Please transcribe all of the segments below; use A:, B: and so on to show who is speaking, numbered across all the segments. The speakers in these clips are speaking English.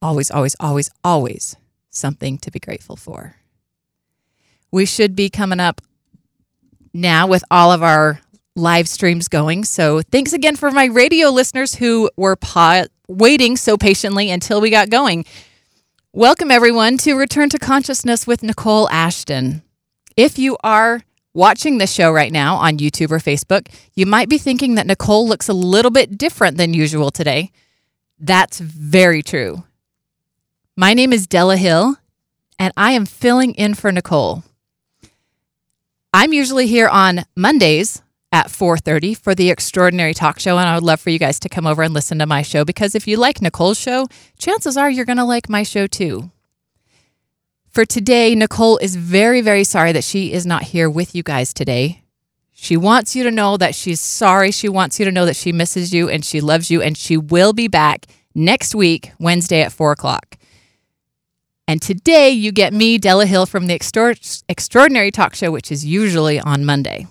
A: always, always, always, always something to be grateful for. We should be coming up now with all of our live streams going. So thanks again for my radio listeners who were waiting so patiently until we got going. Welcome, everyone, to Return to Consciousness with Nicole Ashton. If you are watching the show right now on YouTube or Facebook, you might be thinking that Nicole looks a little bit different than usual today. That's very true. My name is Della Hill, and I am filling in for Nicole. I'm usually here on Mondays at 4:30 for the Extraordinary Talk Show and I would love for you guys to come over and listen to my show because if you like Nicole's show, chances are you're going to like my show too. For today, Nicole is very very sorry that she is not here with you guys today. She wants you to know that she's sorry. She wants you to know that she misses you and she loves you and she will be back next week, Wednesday at 4 o'clock. And today you get me, Della Hill, from the Extraordinary Talk Show, which is usually on Monday.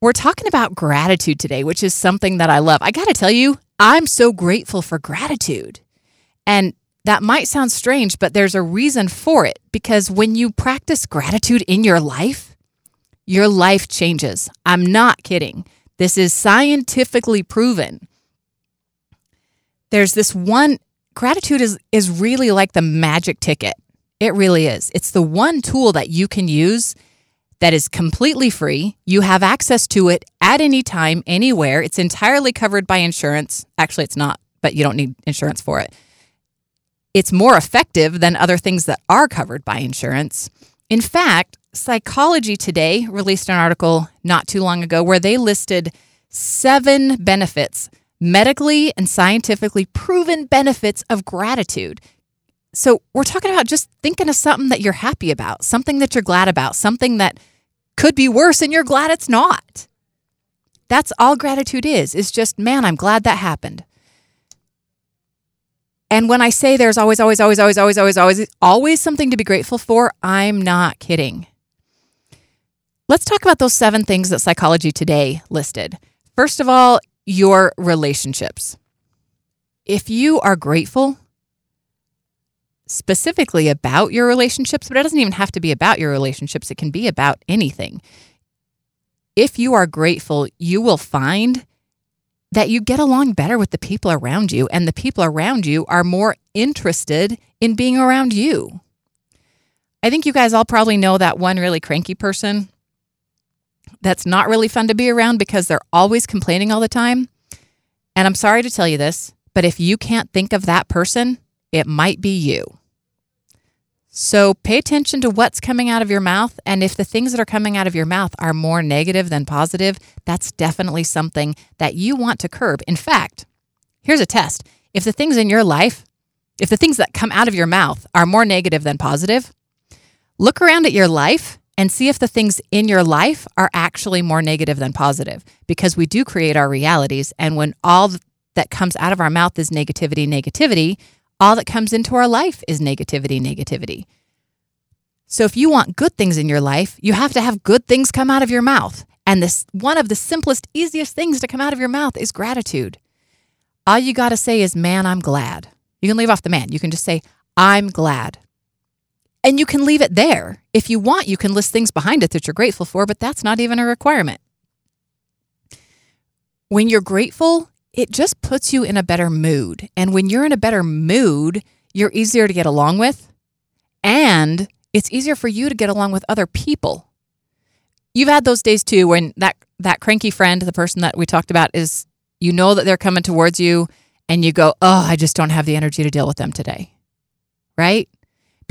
A: We're talking about gratitude today, which is something that I love. I got to tell you, I'm so grateful for gratitude. And that might sound strange, but there's a reason for it because when you practice gratitude in your life, your life changes. I'm not kidding. This is scientifically proven. There's this one gratitude is is really like the magic ticket. It really is. It's the one tool that you can use that is completely free. You have access to it at any time, anywhere. It's entirely covered by insurance. Actually, it's not, but you don't need insurance for it. It's more effective than other things that are covered by insurance. In fact, Psychology Today released an article not too long ago where they listed seven benefits medically and scientifically proven benefits of gratitude. So, we're talking about just thinking of something that you're happy about, something that you're glad about, something that could be worse and you're glad it's not. That's all gratitude is. It's just, man, I'm glad that happened. And when I say there's always, always, always, always, always, always, always, always something to be grateful for, I'm not kidding. Let's talk about those seven things that Psychology Today listed. First of all, your relationships. If you are grateful specifically about your relationships, but it doesn't even have to be about your relationships, it can be about anything. If you are grateful, you will find that you get along better with the people around you, and the people around you are more interested in being around you. I think you guys all probably know that one really cranky person that's not really fun to be around because they're always complaining all the time. And I'm sorry to tell you this, but if you can't think of that person, it might be you. So pay attention to what's coming out of your mouth. And if the things that are coming out of your mouth are more negative than positive, that's definitely something that you want to curb. In fact, here's a test if the things in your life, if the things that come out of your mouth are more negative than positive, look around at your life and see if the things in your life are actually more negative than positive because we do create our realities. And when all that comes out of our mouth is negativity, negativity, all that comes into our life is negativity, negativity. So if you want good things in your life, you have to have good things come out of your mouth. And this one of the simplest, easiest things to come out of your mouth is gratitude. All you got to say is, man, I'm glad. You can leave off the man. You can just say, I'm glad. And you can leave it there. If you want, you can list things behind it that you're grateful for, but that's not even a requirement. When you're grateful, it just puts you in a better mood. And when you're in a better mood, you're easier to get along with. And it's easier for you to get along with other people. You've had those days too when that that cranky friend, the person that we talked about is you know that they're coming towards you and you go, "Oh, I just don't have the energy to deal with them today." Right?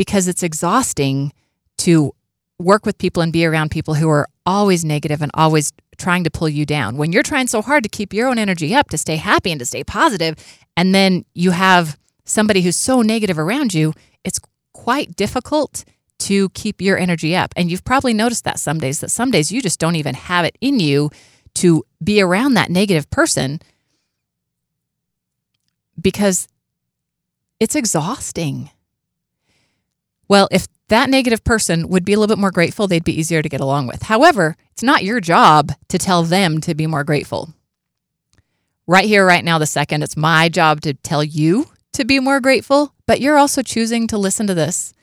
A: Because it's exhausting to work with people and be around people who are always negative and always trying to pull you down. When you're trying so hard to keep your own energy up, to stay happy and to stay positive, and then you have somebody who's so negative around you, it's quite difficult to keep your energy up. And you've probably noticed that some days, that some days you just don't even have it in you to be around that negative person because it's exhausting. Well, if that negative person would be a little bit more grateful, they'd be easier to get along with. However, it's not your job to tell them to be more grateful. Right here, right now, the second, it's my job to tell you to be more grateful, but you're also choosing to listen to this.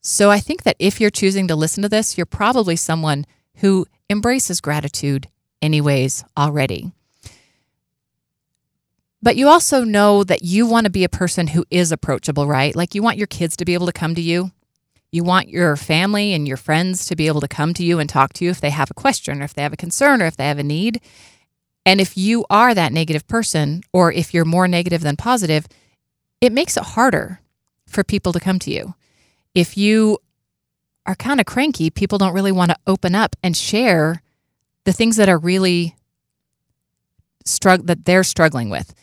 A: So I think that if you're choosing to listen to this, you're probably someone who embraces gratitude anyways already. But you also know that you want to be a person who is approachable, right? Like you want your kids to be able to come to you. You want your family and your friends to be able to come to you and talk to you if they have a question or if they have a concern or if they have a need. And if you are that negative person, or if you're more negative than positive, it makes it harder for people to come to you. If you are kind of cranky, people don't really want to open up and share the things that are really strugg- that they're struggling with.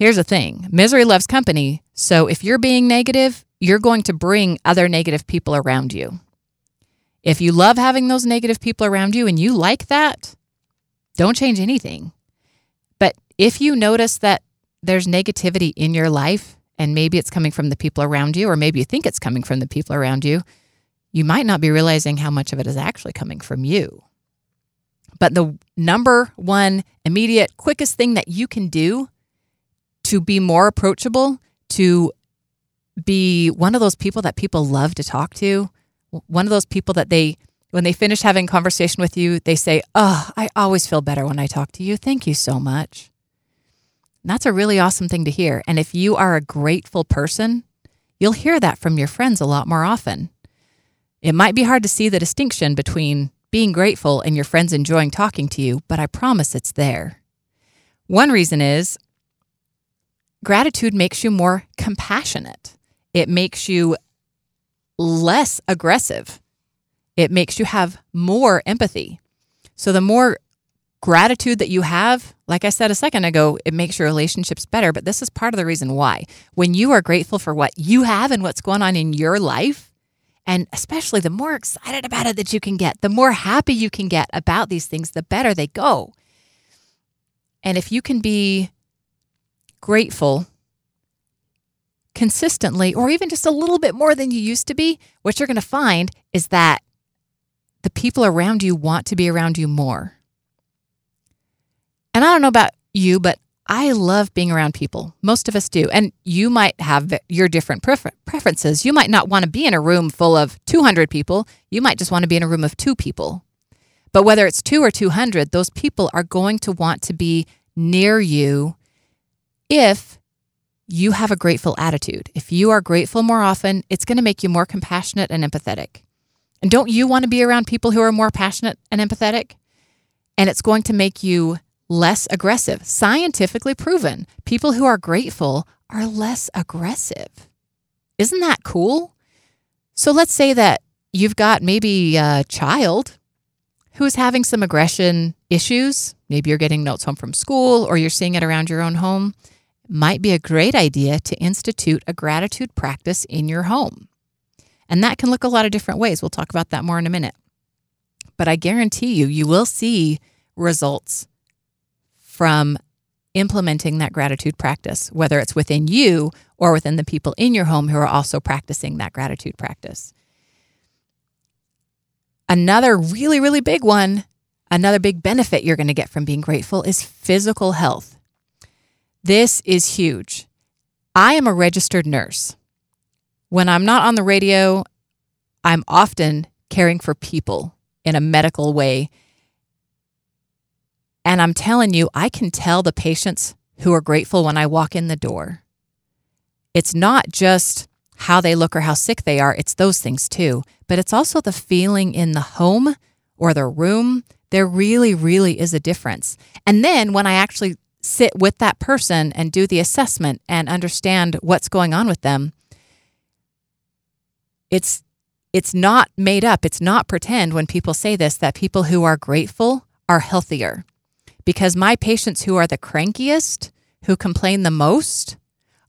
A: Here's the thing misery loves company. So if you're being negative, you're going to bring other negative people around you. If you love having those negative people around you and you like that, don't change anything. But if you notice that there's negativity in your life, and maybe it's coming from the people around you, or maybe you think it's coming from the people around you, you might not be realizing how much of it is actually coming from you. But the number one immediate, quickest thing that you can do to be more approachable, to be one of those people that people love to talk to, one of those people that they, when they finish having conversation with you, they say, Oh, I always feel better when I talk to you. Thank you so much. That's a really awesome thing to hear. And if you are a grateful person, you'll hear that from your friends a lot more often. It might be hard to see the distinction between being grateful and your friends enjoying talking to you, but I promise it's there. One reason is gratitude makes you more compassionate. It makes you less aggressive. It makes you have more empathy. So, the more gratitude that you have, like I said a second ago, it makes your relationships better. But this is part of the reason why. When you are grateful for what you have and what's going on in your life, and especially the more excited about it that you can get, the more happy you can get about these things, the better they go. And if you can be grateful consistently, or even just a little bit more than you used to be, what you're going to find is that the people around you want to be around you more. And I don't know about you, but I love being around people. Most of us do. And you might have your different prefer- preferences. You might not want to be in a room full of 200 people. You might just want to be in a room of two people. But whether it's two or 200, those people are going to want to be near you if you have a grateful attitude. If you are grateful more often, it's going to make you more compassionate and empathetic. And don't you want to be around people who are more passionate and empathetic? And it's going to make you less aggressive. Scientifically proven, people who are grateful are less aggressive. Isn't that cool? So let's say that you've got maybe a child who's having some aggression issues. Maybe you're getting notes home from school or you're seeing it around your own home might be a great idea to institute a gratitude practice in your home. And that can look a lot of different ways. We'll talk about that more in a minute. But I guarantee you, you will see results from implementing that gratitude practice, whether it's within you or within the people in your home who are also practicing that gratitude practice. Another really, really big one, another big benefit you're going to get from being grateful is physical health. This is huge. I am a registered nurse. When I'm not on the radio, I'm often caring for people in a medical way. And I'm telling you, I can tell the patients who are grateful when I walk in the door. It's not just how they look or how sick they are, it's those things too, but it's also the feeling in the home or the room. There really, really is a difference. And then when I actually sit with that person and do the assessment and understand what's going on with them it's it's not made up. It's not pretend when people say this that people who are grateful are healthier. Because my patients who are the crankiest who complain the most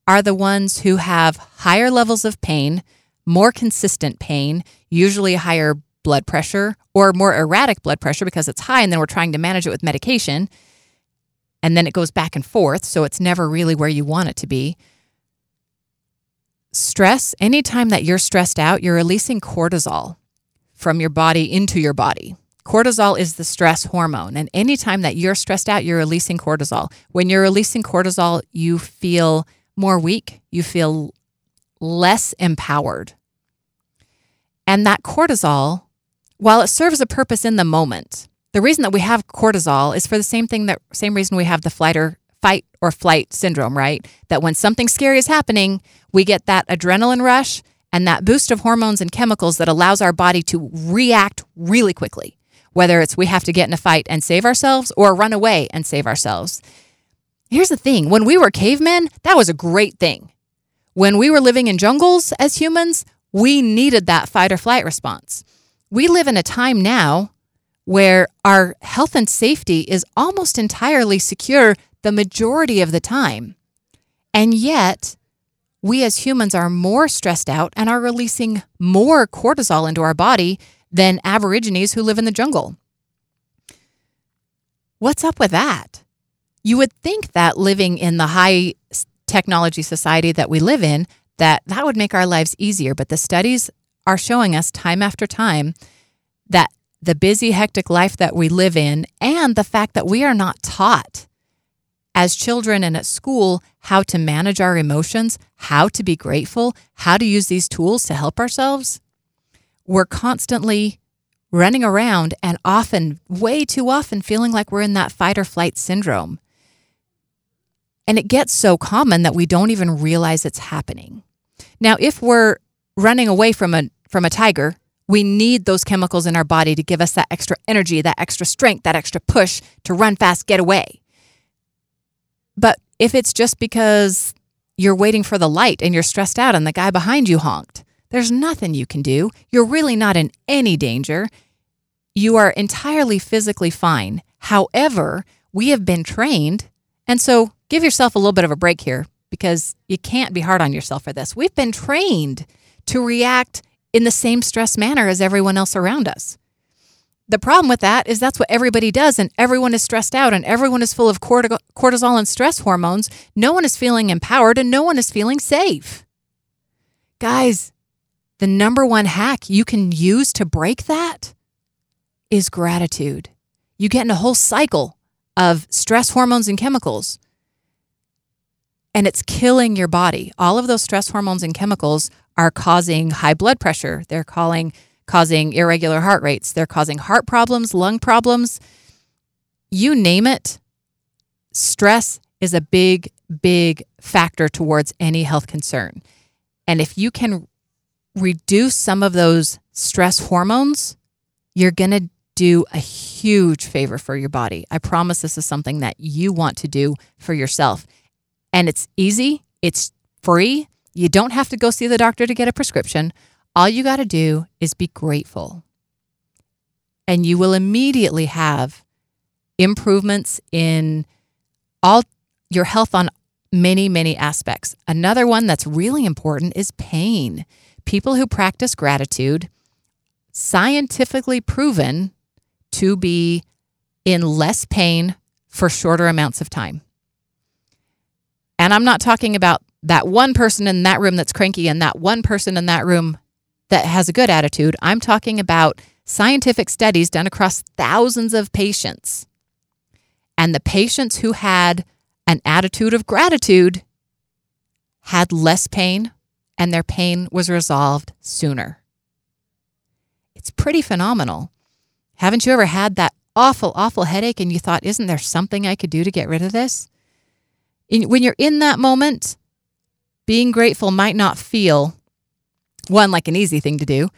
A: are the ones who have higher levels of pain more consistent pain usually higher blood pressure or more erratic blood pressure because it's high and then we're trying to manage it with medication and then it goes back and forth. So it's never really where you want it to be. Stress, anytime that you're stressed out, you're releasing cortisol from your body into your body. Cortisol is the stress hormone. And anytime that you're stressed out, you're releasing cortisol. When you're releasing cortisol, you feel more weak, you feel less empowered. And that cortisol, while it serves a purpose in the moment, the reason that we have cortisol is for the same thing that same reason we have the flight or fight or flight syndrome, right? That when something scary is happening, we get that adrenaline rush and that boost of hormones and chemicals that allows our body to react really quickly. Whether it's we have to get in a fight and save ourselves or run away and save ourselves. Here's the thing when we were cavemen, that was a great thing. When we were living in jungles as humans, we needed that fight or flight response. We live in a time now where our health and safety is almost entirely secure the majority of the time. And yet, we as humans are more stressed out and are releasing more cortisol into our body than Aborigines who live in the jungle. What's up with that? You would think that living in the high technology society that we live in, that that would make our lives easier, but the studies are showing us time after time that the busy hectic life that we live in and the fact that we are not taught as children and at school how to manage our emotions, how to be grateful, how to use these tools to help ourselves. We're constantly running around and often, way too often, feeling like we're in that fight or flight syndrome. And it gets so common that we don't even realize it's happening. Now, if we're running away from a from a tiger, we need those chemicals in our body to give us that extra energy, that extra strength, that extra push to run fast, get away. But if it's just because you're waiting for the light and you're stressed out and the guy behind you honked, there's nothing you can do. You're really not in any danger. You are entirely physically fine. However, we have been trained. And so give yourself a little bit of a break here because you can't be hard on yourself for this. We've been trained to react in the same stress manner as everyone else around us. The problem with that is that's what everybody does, and everyone is stressed out, and everyone is full of cortisol and stress hormones. No one is feeling empowered, and no one is feeling safe. Guys, the number one hack you can use to break that is gratitude. You get in a whole cycle of stress hormones and chemicals, and it's killing your body. All of those stress hormones and chemicals are causing high blood pressure. They're calling causing irregular heart rates. They're causing heart problems, lung problems. You name it. Stress is a big, big factor towards any health concern. And if you can reduce some of those stress hormones, you're going to do a huge favor for your body. I promise this is something that you want to do for yourself. And it's easy, it's free. You don't have to go see the doctor to get a prescription. All you got to do is be grateful. And you will immediately have improvements in all your health on many, many aspects. Another one that's really important is pain. People who practice gratitude, scientifically proven to be in less pain for shorter amounts of time. And I'm not talking about that one person in that room that's cranky and that one person in that room that has a good attitude. I'm talking about scientific studies done across thousands of patients. And the patients who had an attitude of gratitude had less pain and their pain was resolved sooner. It's pretty phenomenal. Haven't you ever had that awful, awful headache and you thought, isn't there something I could do to get rid of this? When you're in that moment, being grateful might not feel one, like an easy thing to do,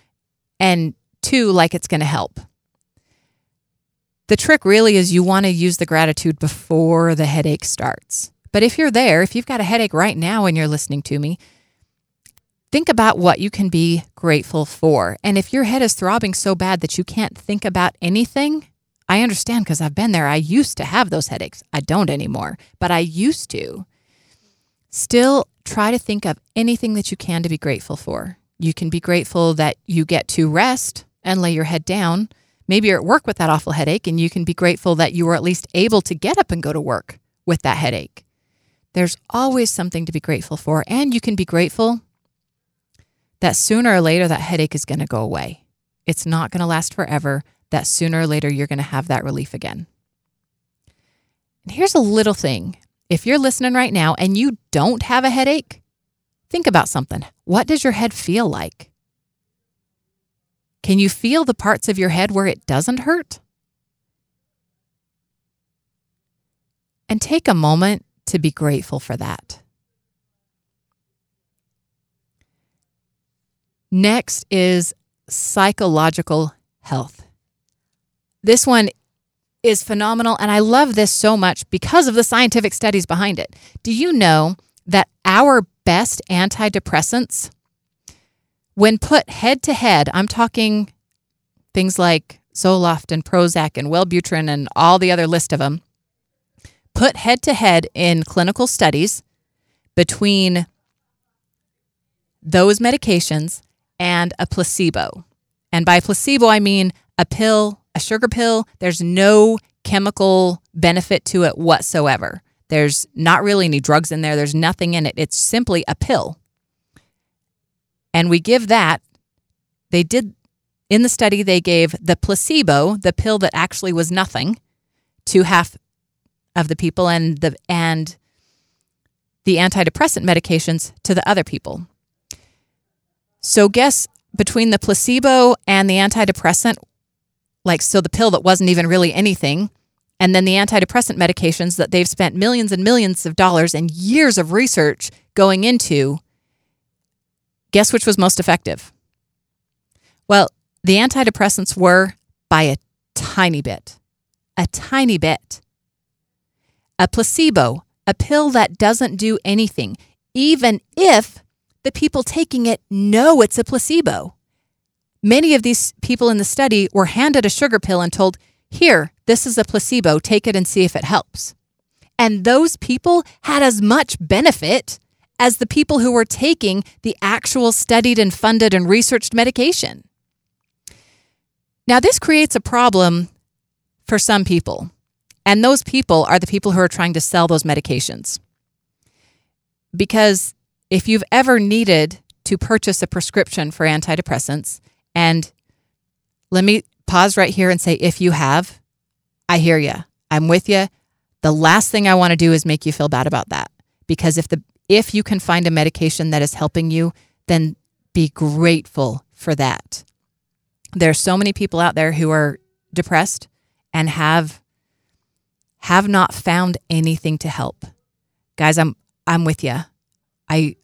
A: and two, like it's going to help. The trick really is you want to use the gratitude before the headache starts. But if you're there, if you've got a headache right now and you're listening to me, think about what you can be grateful for. And if your head is throbbing so bad that you can't think about anything, I understand because I've been there. I used to have those headaches. I don't anymore, but I used to. Still, try to think of anything that you can to be grateful for. You can be grateful that you get to rest and lay your head down. Maybe you're at work with that awful headache, and you can be grateful that you were at least able to get up and go to work with that headache. There's always something to be grateful for, and you can be grateful that sooner or later that headache is going to go away. It's not going to last forever, that sooner or later you're going to have that relief again. And here's a little thing if you're listening right now and you don't have a headache, think about something. What does your head feel like? Can you feel the parts of your head where it doesn't hurt? And take a moment to be grateful for that. Next is psychological health. This one is phenomenal, and I love this so much because of the scientific studies behind it. Do you know that our best antidepressants, when put head to head, I'm talking things like Zoloft and Prozac and Wellbutrin and all the other list of them, put head to head in clinical studies between those medications and a placebo. And by placebo, I mean a pill, a sugar pill. There's no chemical benefit to it whatsoever. There's not really any drugs in there, there's nothing in it. It's simply a pill. And we give that. They did, in the study, they gave the placebo, the pill that actually was nothing, to half of the people and the and the antidepressant medications to the other people. So guess between the placebo and the antidepressant like so the pill that wasn't even really anything and then the antidepressant medications that they've spent millions and millions of dollars and years of research going into guess which was most effective well the antidepressants were by a tiny bit a tiny bit a placebo, a pill that doesn't do anything, even if the people taking it know it's a placebo. Many of these people in the study were handed a sugar pill and told, Here, this is a placebo, take it and see if it helps. And those people had as much benefit as the people who were taking the actual studied and funded and researched medication. Now, this creates a problem for some people. And those people are the people who are trying to sell those medications. Because if you've ever needed to purchase a prescription for antidepressants, and let me pause right here and say, if you have, I hear you. I'm with you. The last thing I want to do is make you feel bad about that. Because if the if you can find a medication that is helping you, then be grateful for that. There are so many people out there who are depressed and have have not found anything to help. Guys, I'm I'm with you. I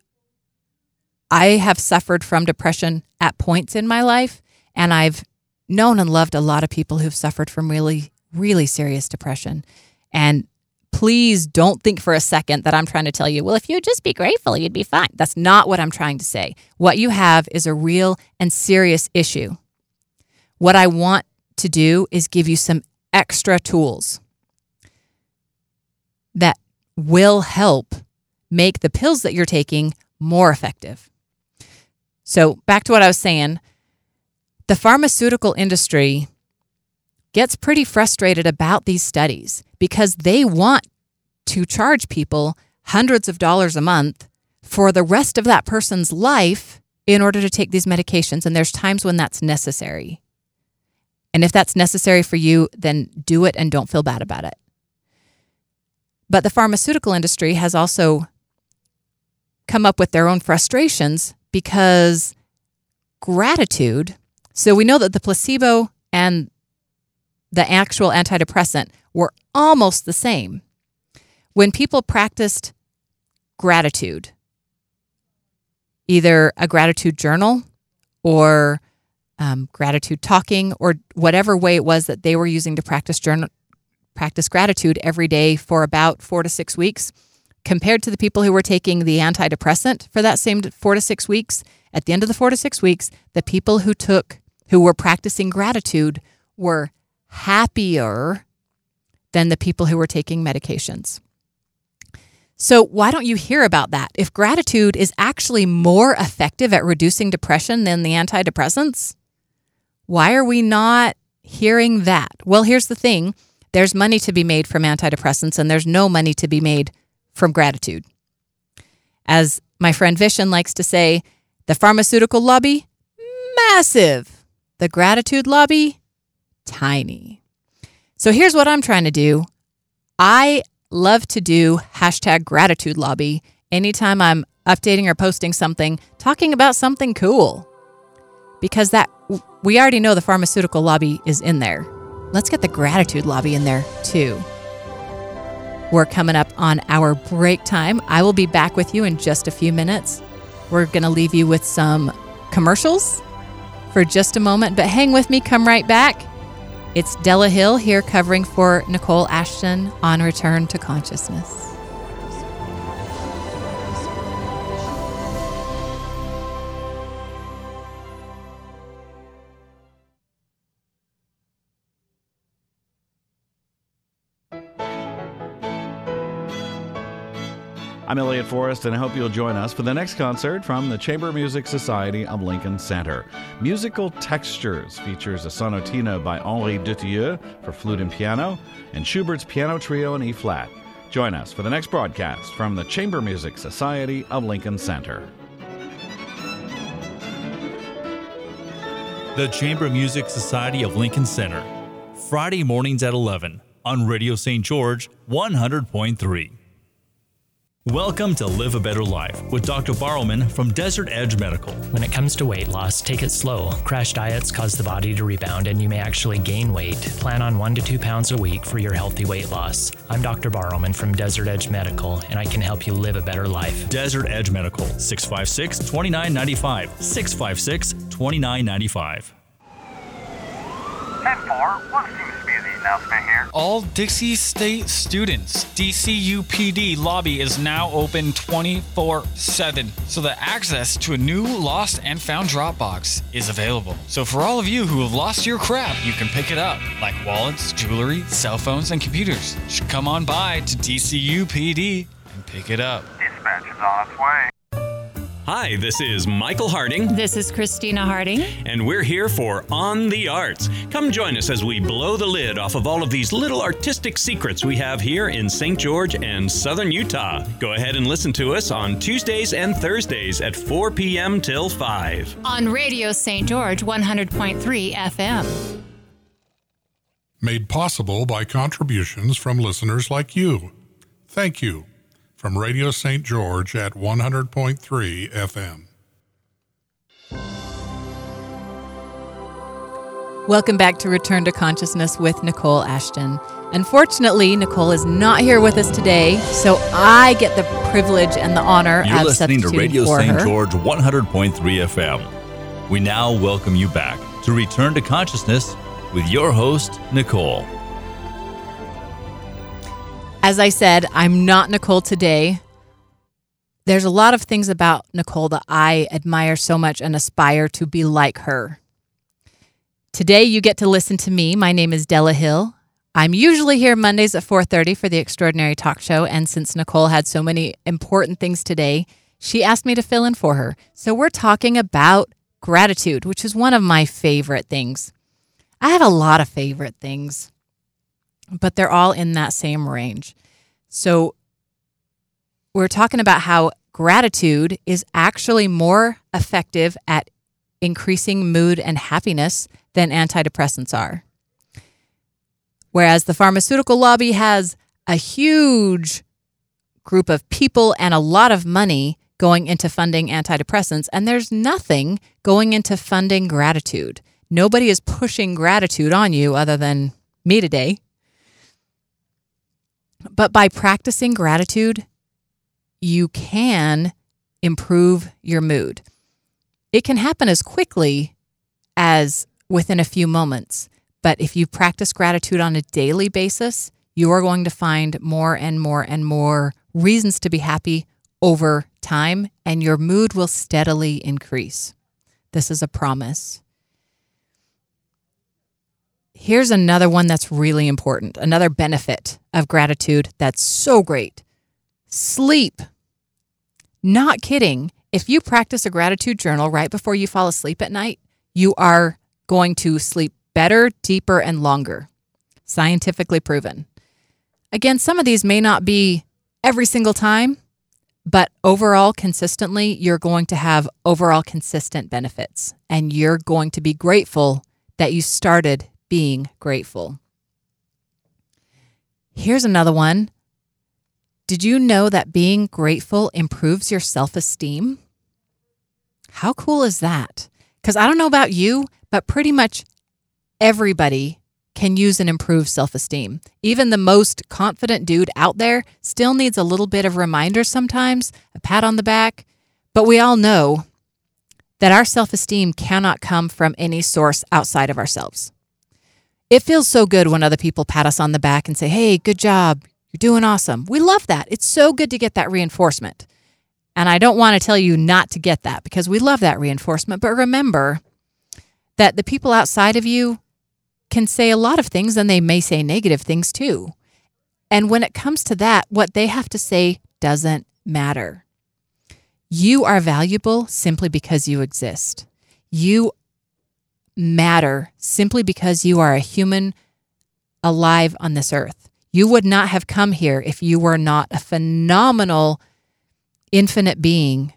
A: I have suffered from depression at points in my life and I've known and loved a lot of people who've suffered from really really serious depression. And please don't think for a second that I'm trying to tell you, well, if you just be grateful, you'd be fine. That's not what I'm trying to say. What you have is a real and serious issue. What I want to do is give you some extra tools that will help make the pills that you're taking more effective. So, back to what I was saying the pharmaceutical industry gets pretty frustrated about these studies because they want to charge people hundreds of dollars a month for the rest of that person's life in order to take these medications. And there's times when that's necessary. And if that's necessary for you, then do it and don't feel bad about it. But the pharmaceutical industry has also come up with their own frustrations because gratitude. So we know that the placebo and the actual antidepressant were almost the same. When people practiced gratitude, either a gratitude journal or um, gratitude talking or whatever way it was that they were using to practice journal, practice gratitude every day for about four to six weeks, compared to the people who were taking the antidepressant for that same four to six weeks. At the end of the four to six weeks, the people who took, who were practicing gratitude were happier than the people who were taking medications. So, why don't you hear about that? If gratitude is actually more effective at reducing depression than the antidepressants, why are we not hearing that? Well, here's the thing there's money to be made from antidepressants, and there's no money to be made from gratitude. As my friend Vishen likes to say, the pharmaceutical lobby, massive. The gratitude lobby, tiny. So here's what I'm trying to do I love to do hashtag gratitude lobby anytime I'm updating or posting something, talking about something cool. Because that we already know the pharmaceutical lobby is in there. Let's get the gratitude lobby in there too. We're coming up on our break time. I will be back with you in just a few minutes. We're going to leave you with some commercials for just a moment, but hang with me, come right back. It's Della Hill here covering for Nicole Ashton on Return to Consciousness.
B: I'm Elliot Forrest, and I hope you'll join us for the next concert from the Chamber Music Society of Lincoln Center. Musical Textures features a sonatina by Henri Dutilleux for flute and piano, and Schubert's Piano Trio in E flat. Join us for the next broadcast from the Chamber Music Society of Lincoln Center.
C: The Chamber Music Society of Lincoln Center, Friday mornings at 11 on Radio St. George 100.3. Welcome to Live a Better Life with Dr. Barrowman from Desert Edge Medical.
D: When it comes to weight loss, take it slow. Crash diets cause the body to rebound and you may actually gain weight. Plan on one to two pounds a week for your healthy weight loss. I'm Dr. Barrowman from Desert Edge Medical and I can help you live a better life.
C: Desert Edge Medical, 656 2995. 656 2995.
E: 10 4, announcement here?
F: All Dixie State students, DCUPD lobby is now open 24 7, so the access to a new lost and found Dropbox is available. So for all of you who have lost your crap, you can pick it up, like wallets, jewelry, cell phones, and computers. Should come on by to DCUPD and pick it up.
E: Dispatch is on its way.
G: Hi, this is Michael Harding,
H: This is Christina Harding.
G: and we're here for On the Arts. Come join us as we blow the lid off of all of these little artistic secrets we have here in St. George and Southern Utah. Go ahead and listen to us on Tuesdays and Thursdays at 4 p.m. till 5.
H: On Radio St. George 100.3 FM.
I: made possible by contributions from listeners like you. Thank you. From Radio St. George at 100.3 FM.
A: Welcome back to Return to Consciousness with Nicole Ashton. Unfortunately, Nicole is not here with us today, so I get the privilege and the honor
C: You're
A: of
C: listening to Radio St. George 100.3 FM. We now welcome you back to Return to Consciousness with your host, Nicole.
A: As I said, I'm not Nicole today. There's a lot of things about Nicole that I admire so much and aspire to be like her. Today you get to listen to me. My name is Della Hill. I'm usually here Mondays at 4:30 for the Extraordinary Talk Show and since Nicole had so many important things today, she asked me to fill in for her. So we're talking about gratitude, which is one of my favorite things. I have a lot of favorite things but they're all in that same range. So we're talking about how gratitude is actually more effective at increasing mood and happiness than antidepressants are. Whereas the pharmaceutical lobby has a huge group of people and a lot of money going into funding antidepressants, and there's nothing going into funding gratitude. Nobody is pushing gratitude on you other than me today. But by practicing gratitude, you can improve your mood. It can happen as quickly as within a few moments. But if you practice gratitude on a daily basis, you are going to find more and more and more reasons to be happy over time, and your mood will steadily increase. This is a promise. Here's another one that's really important, another benefit of gratitude that's so great sleep. Not kidding. If you practice a gratitude journal right before you fall asleep at night, you are going to sleep better, deeper, and longer. Scientifically proven. Again, some of these may not be every single time, but overall, consistently, you're going to have overall consistent benefits and you're going to be grateful that you started being grateful. Here's another one Did you know that being grateful improves your self esteem? How cool is that? Because I don't know about you, but pretty much everybody can use an improved self esteem. Even the most confident dude out there still needs a little bit of reminder sometimes, a pat on the back. But we all know that our self esteem cannot come from any source outside of ourselves. It feels so good when other people pat us on the back and say, hey, good job. You're doing awesome. We love that. It's so good to get that reinforcement. And I don't want to tell you not to get that because we love that reinforcement. But remember that the people outside of you can say a lot of things and they may say negative things too. And when it comes to that, what they have to say doesn't matter. You are valuable simply because you exist. You matter simply because you are a human alive on this earth. You would not have come here if you were not a phenomenal, infinite being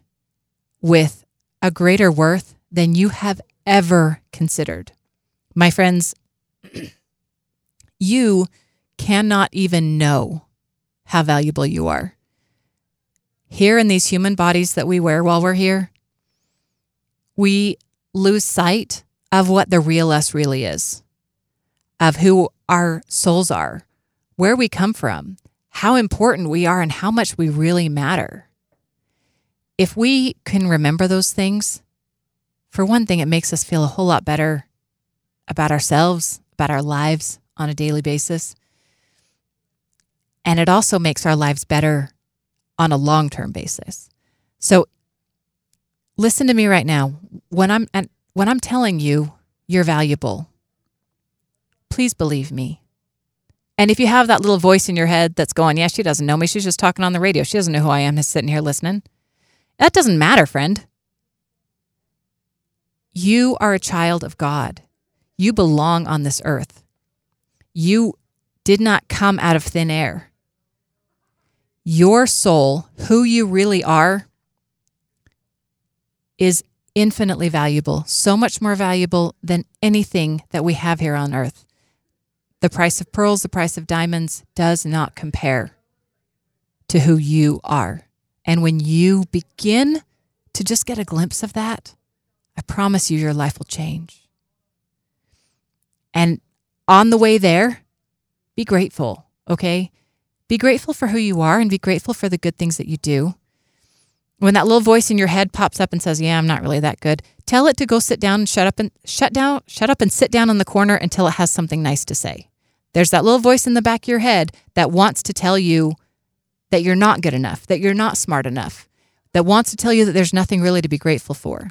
A: with a greater worth than you have ever considered. My friends, you cannot even know how valuable you are. Here in these human bodies that we wear while we're here, we lose sight of what the real us really is, of who our souls are, where we come from, how important we are, and how much we really matter. If we can remember those things, for one thing, it makes us feel a whole lot better about ourselves, about our lives on a daily basis. And it also makes our lives better on a long term basis. So listen to me right now. When I'm and when I'm telling you you're valuable, please believe me. And if you have that little voice in your head that's going, yeah, she doesn't know me. She's just talking on the radio. She doesn't know who I am, is sitting here listening. That doesn't matter, friend. You are a child of God. You belong on this earth. You did not come out of thin air. Your soul, who you really are, is infinitely valuable, so much more valuable than anything that we have here on earth. The price of pearls, the price of diamonds does not compare to who you are. And when you begin to just get a glimpse of that, I promise you your life will change. And on the way there, be grateful, okay? Be grateful for who you are and be grateful for the good things that you do. When that little voice in your head pops up and says, "Yeah, I'm not really that good." Tell it to go sit down and shut up and shut down, shut up and sit down in the corner until it has something nice to say. There's that little voice in the back of your head that wants to tell you that you're not good enough, that you're not smart enough, that wants to tell you that there's nothing really to be grateful for.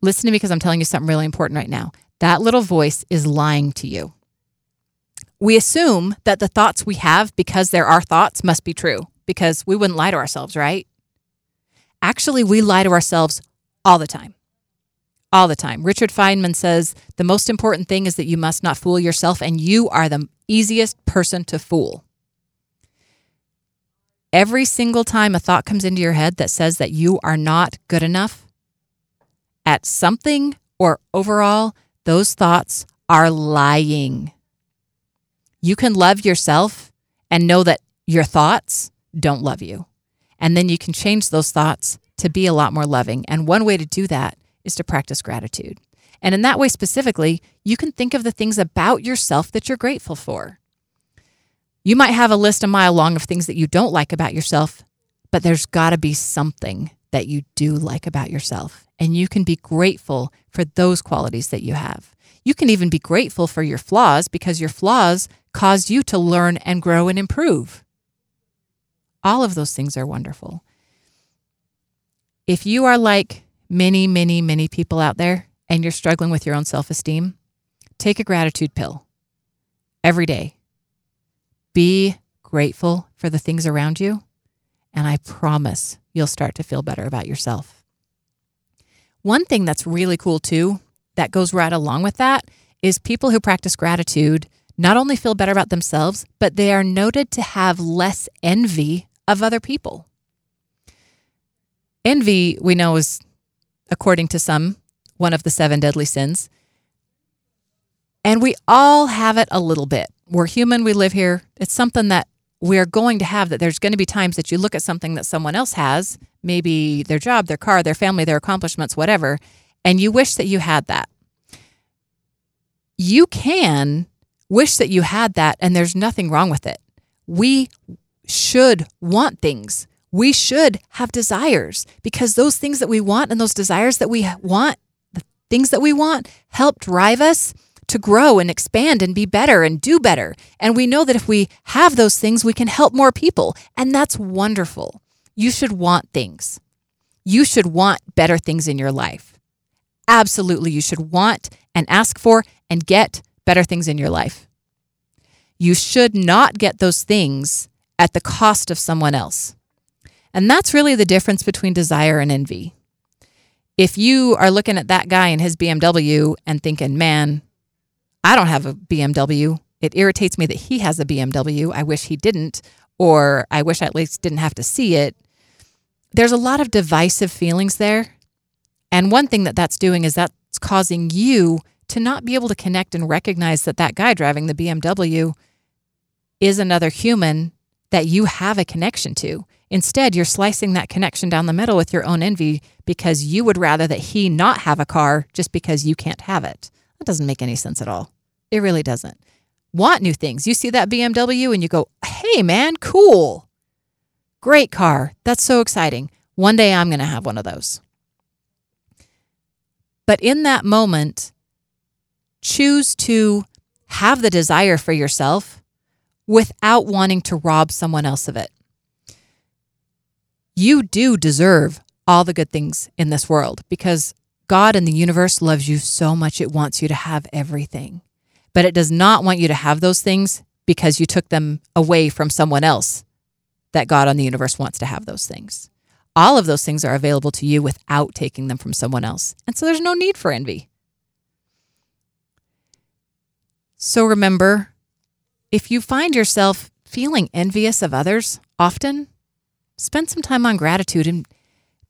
A: Listen to me because I'm telling you something really important right now. That little voice is lying to you. We assume that the thoughts we have because they're our thoughts must be true because we wouldn't lie to ourselves, right? Actually, we lie to ourselves all the time. All the time. Richard Feynman says the most important thing is that you must not fool yourself, and you are the easiest person to fool. Every single time a thought comes into your head that says that you are not good enough at something or overall, those thoughts are lying. You can love yourself and know that your thoughts don't love you. And then you can change those thoughts to be a lot more loving. And one way to do that is to practice gratitude. And in that way, specifically, you can think of the things about yourself that you're grateful for. You might have a list a mile long of things that you don't like about yourself, but there's got to be something that you do like about yourself. And you can be grateful for those qualities that you have. You can even be grateful for your flaws because your flaws cause you to learn and grow and improve. All of those things are wonderful. If you are like many, many, many people out there and you're struggling with your own self esteem, take a gratitude pill every day. Be grateful for the things around you, and I promise you'll start to feel better about yourself. One thing that's really cool too, that goes right along with that, is people who practice gratitude not only feel better about themselves, but they are noted to have less envy of other people. Envy, we know, is, according to some, one of the seven deadly sins. And we all have it a little bit. We're human, we live here. It's something that we're going to have that there's going to be times that you look at something that someone else has, maybe their job, their car, their family, their accomplishments, whatever, and you wish that you had that. You can wish that you had that, and there's nothing wrong with it. We should want things. We should have desires because those things that we want and those desires that we want, the things that we want, help drive us to grow and expand and be better and do better. And we know that if we have those things, we can help more people. And that's wonderful. You should want things. You should want better things in your life. Absolutely, you should want and ask for and get better things in your life. You should not get those things at the cost of someone else. And that's really the difference between desire and envy. If you are looking at that guy in his BMW and thinking, man, I don't have a BMW. It irritates me that he has a BMW. I wish he didn't, or I wish I at least didn't have to see it. There's a lot of divisive feelings there. And one thing that that's doing is that's causing you to not be able to connect and recognize that that guy driving the BMW is another human that you have a connection to. Instead, you're slicing that connection down the middle with your own envy because you would rather that he not have a car just because you can't have it. That doesn't make any sense at all. It really doesn't. Want new things. You see that BMW and you go, hey, man, cool. Great car. That's so exciting. One day I'm going to have one of those. But in that moment, choose to have the desire for yourself without wanting to rob someone else of it. You do deserve all the good things in this world because God and the universe loves you so much it wants you to have everything. But it does not want you to have those things because you took them away from someone else that God and the universe wants to have those things. All of those things are available to you without taking them from someone else. And so there's no need for envy. So remember, if you find yourself feeling envious of others often, spend some time on gratitude and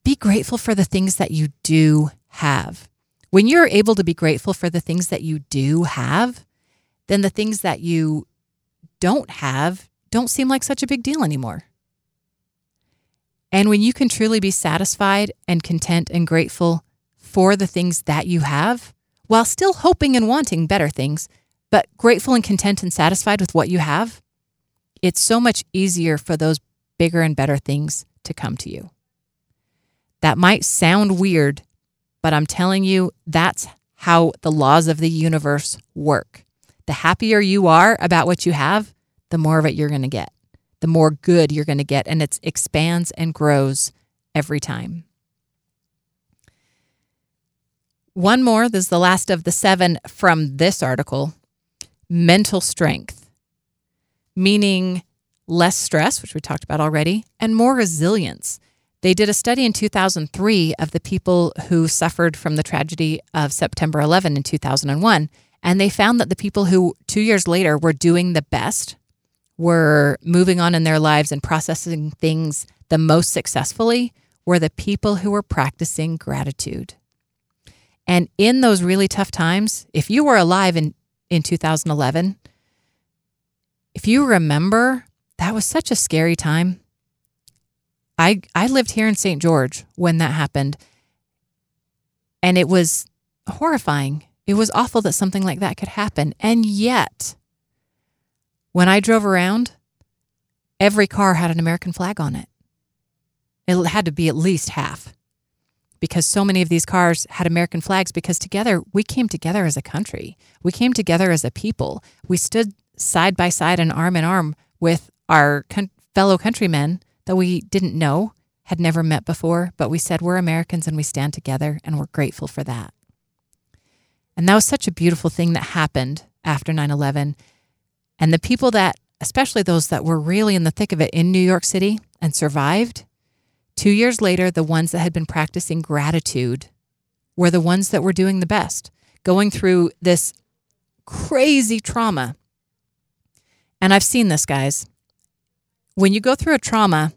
A: be grateful for the things that you do have. When you're able to be grateful for the things that you do have, then the things that you don't have don't seem like such a big deal anymore. And when you can truly be satisfied and content and grateful for the things that you have, while still hoping and wanting better things, but grateful and content and satisfied with what you have, it's so much easier for those bigger and better things to come to you. That might sound weird but I'm telling you, that's how the laws of the universe work. The happier you are about what you have, the more of it you're going to get, the more good you're going to get. And it expands and grows every time. One more, this is the last of the seven from this article mental strength, meaning less stress, which we talked about already, and more resilience. They did a study in 2003 of the people who suffered from the tragedy of September 11 in 2001. And they found that the people who two years later were doing the best, were moving on in their lives and processing things the most successfully, were the people who were practicing gratitude. And in those really tough times, if you were alive in, in 2011, if you remember, that was such a scary time. I I lived here in St. George when that happened. And it was horrifying. It was awful that something like that could happen. And yet, when I drove around, every car had an American flag on it. It had to be at least half because so many of these cars had American flags because together we came together as a country. We came together as a people. We stood side by side and arm in arm with our con- fellow countrymen that we didn't know, had never met before, but we said we're Americans and we stand together and we're grateful for that. And that was such a beautiful thing that happened after 9 11. And the people that, especially those that were really in the thick of it in New York City and survived, two years later, the ones that had been practicing gratitude were the ones that were doing the best, going through this crazy trauma. And I've seen this, guys. When you go through a trauma,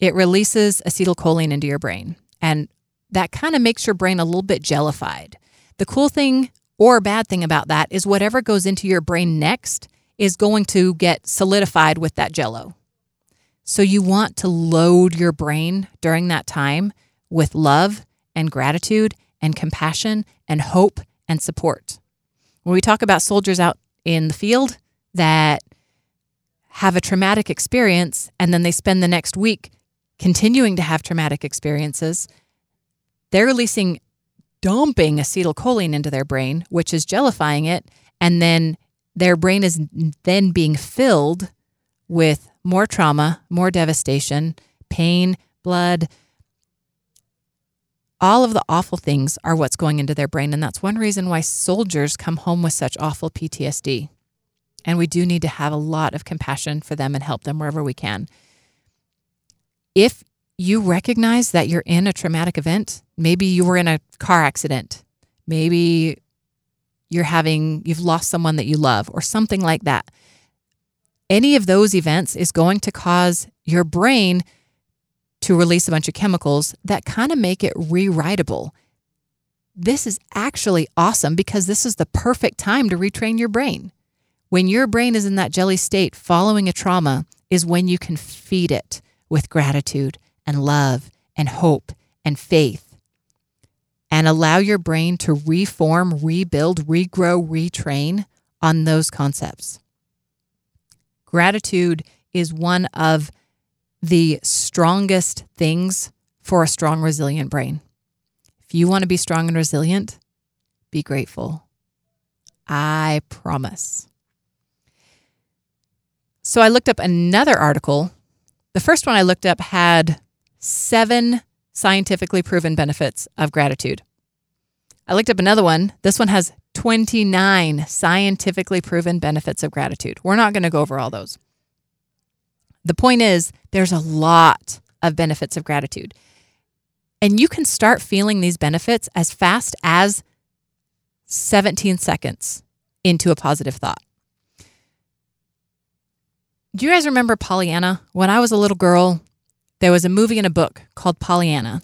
A: it releases acetylcholine into your brain. And that kind of makes your brain a little bit jellified. The cool thing or bad thing about that is whatever goes into your brain next is going to get solidified with that jello. So you want to load your brain during that time with love and gratitude and compassion and hope and support. When we talk about soldiers out in the field that have a traumatic experience and then they spend the next week continuing to have traumatic experiences, they're releasing, dumping acetylcholine into their brain, which is jellifying it. And then their brain is then being filled with more trauma, more devastation, pain, blood. All of the awful things are what's going into their brain. And that's one reason why soldiers come home with such awful PTSD. And we do need to have a lot of compassion for them and help them wherever we can. If you recognize that you're in a traumatic event, maybe you were in a car accident, maybe you're having, you've lost someone that you love, or something like that. Any of those events is going to cause your brain to release a bunch of chemicals that kind of make it rewritable. This is actually awesome because this is the perfect time to retrain your brain. When your brain is in that jelly state following a trauma, is when you can feed it with gratitude and love and hope and faith and allow your brain to reform, rebuild, regrow, retrain on those concepts. Gratitude is one of the strongest things for a strong, resilient brain. If you want to be strong and resilient, be grateful. I promise. So I looked up another article. The first one I looked up had seven scientifically proven benefits of gratitude. I looked up another one. This one has 29 scientifically proven benefits of gratitude. We're not going to go over all those. The point is, there's a lot of benefits of gratitude. And you can start feeling these benefits as fast as 17 seconds into a positive thought. Do you guys remember Pollyanna? When I was a little girl, there was a movie and a book called Pollyanna.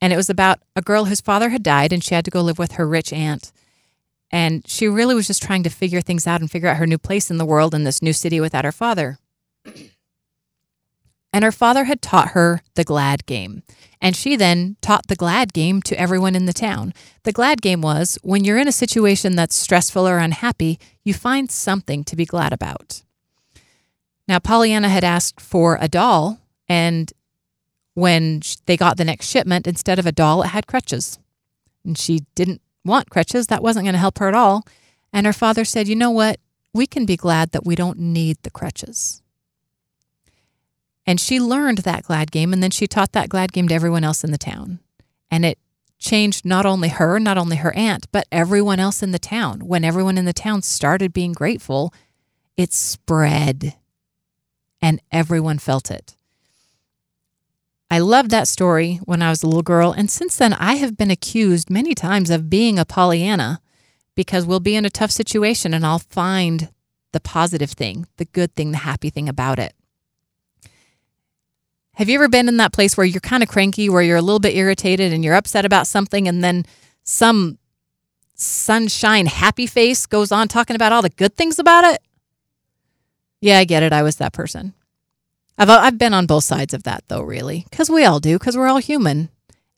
A: And it was about a girl whose father had died and she had to go live with her rich aunt. And she really was just trying to figure things out and figure out her new place in the world in this new city without her father. And her father had taught her the glad game. And she then taught the glad game to everyone in the town. The glad game was when you're in a situation that's stressful or unhappy, you find something to be glad about. Now, Pollyanna had asked for a doll, and when they got the next shipment, instead of a doll, it had crutches. And she didn't want crutches. That wasn't going to help her at all. And her father said, You know what? We can be glad that we don't need the crutches. And she learned that glad game, and then she taught that glad game to everyone else in the town. And it changed not only her, not only her aunt, but everyone else in the town. When everyone in the town started being grateful, it spread and everyone felt it. Loved that story when I was a little girl, and since then I have been accused many times of being a Pollyanna because we'll be in a tough situation and I'll find the positive thing, the good thing, the happy thing about it. Have you ever been in that place where you're kind of cranky, where you're a little bit irritated and you're upset about something, and then some sunshine happy face goes on talking about all the good things about it? Yeah, I get it. I was that person. I've, uh, I've been on both sides of that, though, really, because we all do, because we're all human.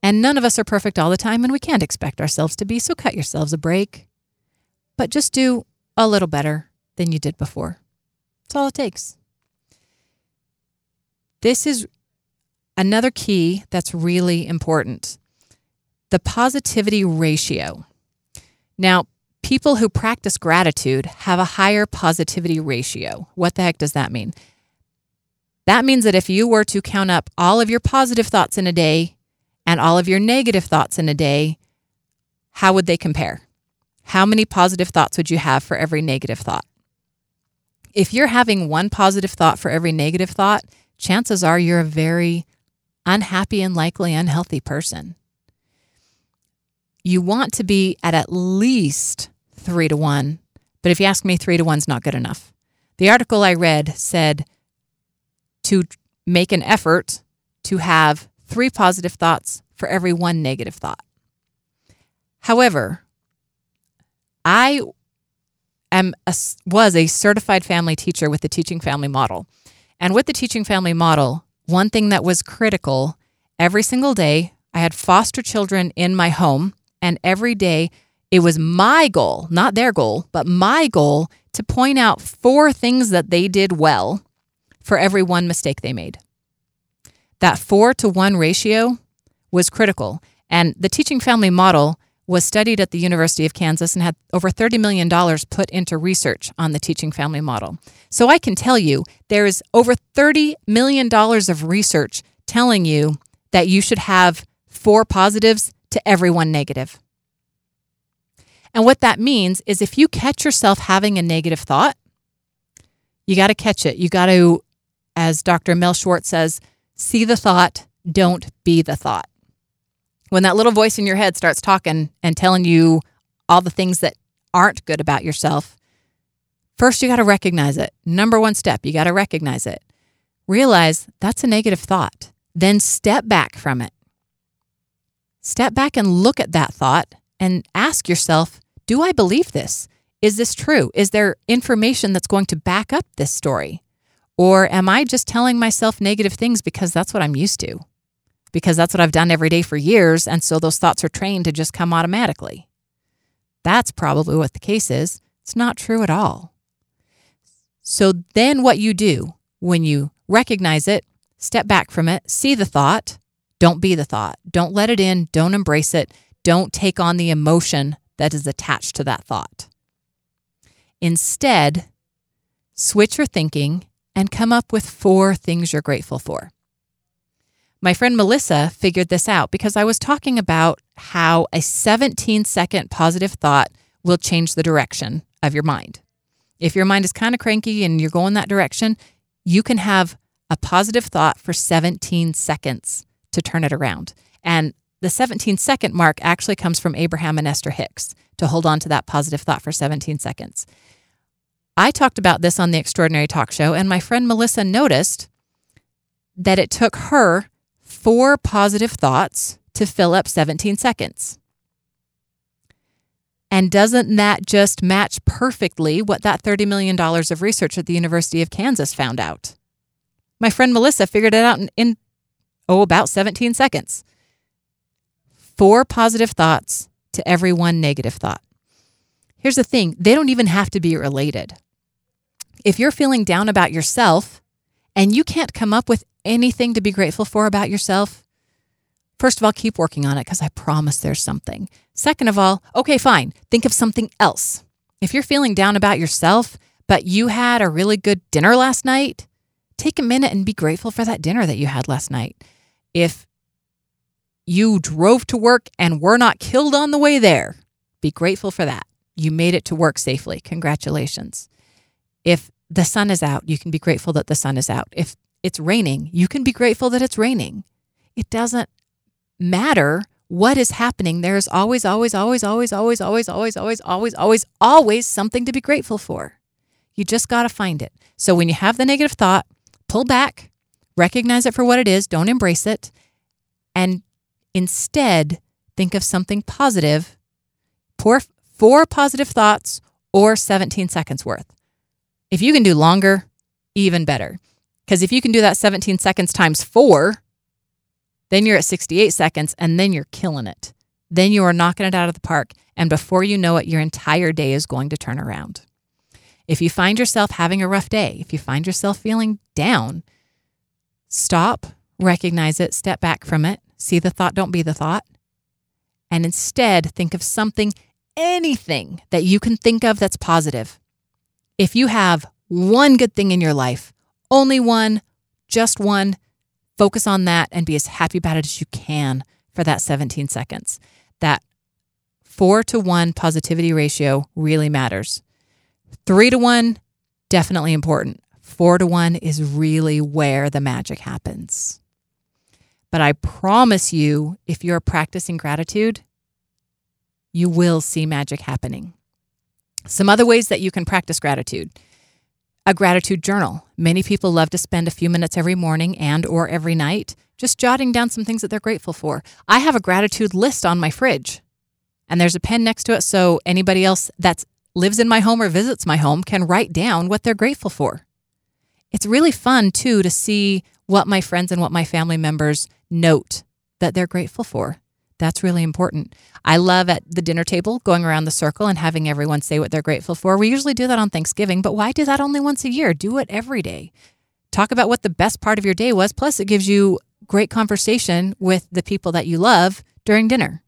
A: And none of us are perfect all the time, and we can't expect ourselves to be. So cut yourselves a break. But just do a little better than you did before. That's all it takes. This is another key that's really important the positivity ratio. Now, people who practice gratitude have a higher positivity ratio. What the heck does that mean? That means that if you were to count up all of your positive thoughts in a day and all of your negative thoughts in a day, how would they compare? How many positive thoughts would you have for every negative thought? If you're having one positive thought for every negative thought, chances are you're a very unhappy and likely unhealthy person. You want to be at at least three to one. But if you ask me, three to one's not good enough. The article I read said to make an effort to have three positive thoughts for every one negative thought. However, I am a, was a certified family teacher with the teaching family model. And with the teaching family model, one thing that was critical every single day, I had foster children in my home, and every day it was my goal, not their goal, but my goal to point out four things that they did well for every one mistake they made. That four to one ratio was critical. And the teaching family model was studied at the University of Kansas and had over $30 million put into research on the teaching family model. So I can tell you there is over $30 million of research telling you that you should have four positives to every one negative. And what that means is if you catch yourself having a negative thought, you got to catch it. You got to, as Dr. Mel Schwartz says, see the thought, don't be the thought when that little voice in your head starts talking and telling you all the things that aren't good about yourself, first you got to recognize it. Number one step, you got to recognize it. Realize that's a negative thought. Then step back from it. Step back and look at that thought and ask yourself Do I believe this? Is this true? Is there information that's going to back up this story? Or am I just telling myself negative things because that's what I'm used to? because that's what I've done every day for years. And so those thoughts are trained to just come automatically. That's probably what the case is. It's not true at all. So then what you do when you recognize it, step back from it, see the thought, don't be the thought. Don't let it in, don't embrace it, don't take on the emotion that is attached to that thought. Instead, switch your thinking and come up with four things you're grateful for. My friend Melissa figured this out because I was talking about how a 17 second positive thought will change the direction of your mind. If your mind is kind of cranky and you're going that direction, you can have a positive thought for 17 seconds to turn it around. And the 17 second mark actually comes from Abraham and Esther Hicks to hold on to that positive thought for 17 seconds. I talked about this on the Extraordinary Talk Show, and my friend Melissa noticed that it took her four positive thoughts to fill up 17 seconds. And doesn't that just match perfectly what that $30 million of research at the University of Kansas found out? My friend Melissa figured it out in, in oh, about 17 seconds. Four positive thoughts to every one negative thought. Here's the thing they don't even have to be related. If you're feeling down about yourself and you can't come up with anything to be grateful for about yourself, first of all, keep working on it because I promise there's something. Second of all, okay, fine, think of something else. If you're feeling down about yourself, but you had a really good dinner last night, take a minute and be grateful for that dinner that you had last night. If you drove to work and were not killed on the way there, be grateful for that. You made it to work safely. Congratulations. If the sun is out, you can be grateful that the sun is out. If it's raining, you can be grateful that it's raining. It doesn't matter what is happening. There is always, always, always, always, always, always, always, always, always, always, always something to be grateful for. You just got to find it. So when you have the negative thought, pull back, recognize it for what it is, don't embrace it, and instead think of something positive. Pour four positive thoughts or 17 seconds worth. If you can do longer, even better. Because if you can do that 17 seconds times four, then you're at 68 seconds and then you're killing it. Then you are knocking it out of the park. And before you know it, your entire day is going to turn around. If you find yourself having a rough day, if you find yourself feeling down, stop, recognize it, step back from it, see the thought, don't be the thought, and instead think of something, anything that you can think of that's positive. If you have one good thing in your life, only one, just one. Focus on that and be as happy about it as you can for that 17 seconds. That four to one positivity ratio really matters. Three to one, definitely important. Four to one is really where the magic happens. But I promise you, if you're practicing gratitude, you will see magic happening. Some other ways that you can practice gratitude a gratitude journal. Many people love to spend a few minutes every morning and or every night just jotting down some things that they're grateful for. I have a gratitude list on my fridge. And there's a pen next to it so anybody else that lives in my home or visits my home can write down what they're grateful for. it's really fun too to see what my friends and what my family members note that they're grateful for. That's really important. I love at the dinner table going around the circle and having everyone say what they're grateful for. We usually do that on Thanksgiving, but why do that only once a year? Do it every day. Talk about what the best part of your day was. Plus, it gives you great conversation with the people that you love during dinner.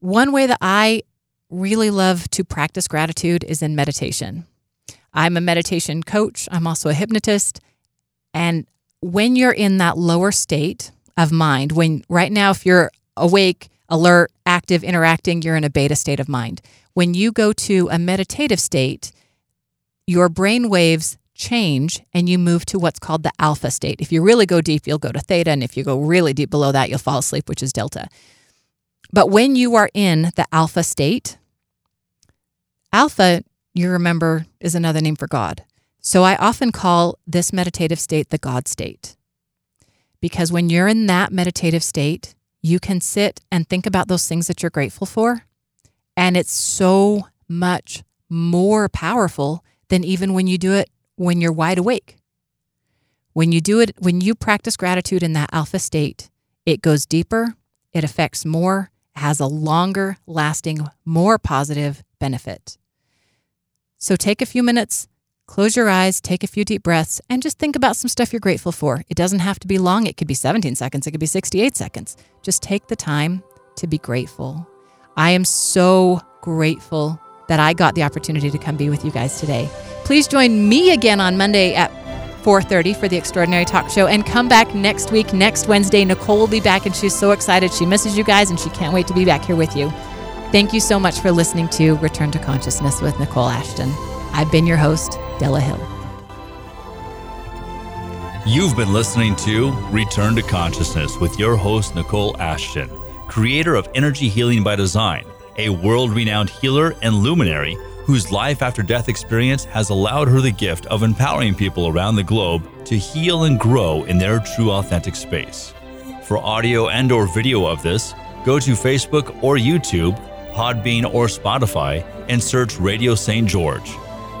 A: One way that I really love to practice gratitude is in meditation. I'm a meditation coach, I'm also a hypnotist. And when you're in that lower state of mind, when right now, if you're awake, alert, active, interacting, you're in a beta state of mind. When you go to a meditative state, your brain waves change and you move to what's called the alpha state. If you really go deep, you'll go to theta. And if you go really deep below that, you'll fall asleep, which is delta. But when you are in the alpha state, alpha, you remember, is another name for God. So I often call this meditative state the God state. Because when you're in that meditative state, you can sit and think about those things that you're grateful for. And it's so much more powerful than even when you do it when you're wide awake. When you do it, when you practice gratitude in that alpha state, it goes deeper, it affects more, has a longer lasting, more positive benefit. So take a few minutes, close your eyes, take a few deep breaths, and just think about some stuff you're grateful for. It doesn't have to be long, it could be 17 seconds, it could be 68 seconds. Just take the time to be grateful. I am so grateful that I got the opportunity to come be with you guys today. Please join me again on Monday at 4:30 for the Extraordinary Talk Show and come back next week next Wednesday. Nicole will be back and she's so excited. She misses you guys and she can't wait to be back here with you. Thank you so much for listening to Return to Consciousness with Nicole Ashton. I've been your host, Della Hill.
C: You've been listening to Return to Consciousness with your host, Nicole Ashton, creator of Energy Healing by Design, a world renowned healer and luminary whose life after death experience has allowed her the gift of empowering people around the globe to heal and grow in their true authentic space. For audio and or video of this, go to Facebook or YouTube, Podbean or Spotify and search Radio St. George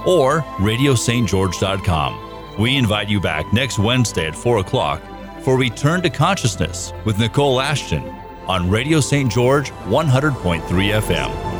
C: or radiostgeorge.com. We invite you back next Wednesday at 4 o'clock for Return to Consciousness with Nicole Ashton on Radio St. George 100.3 FM.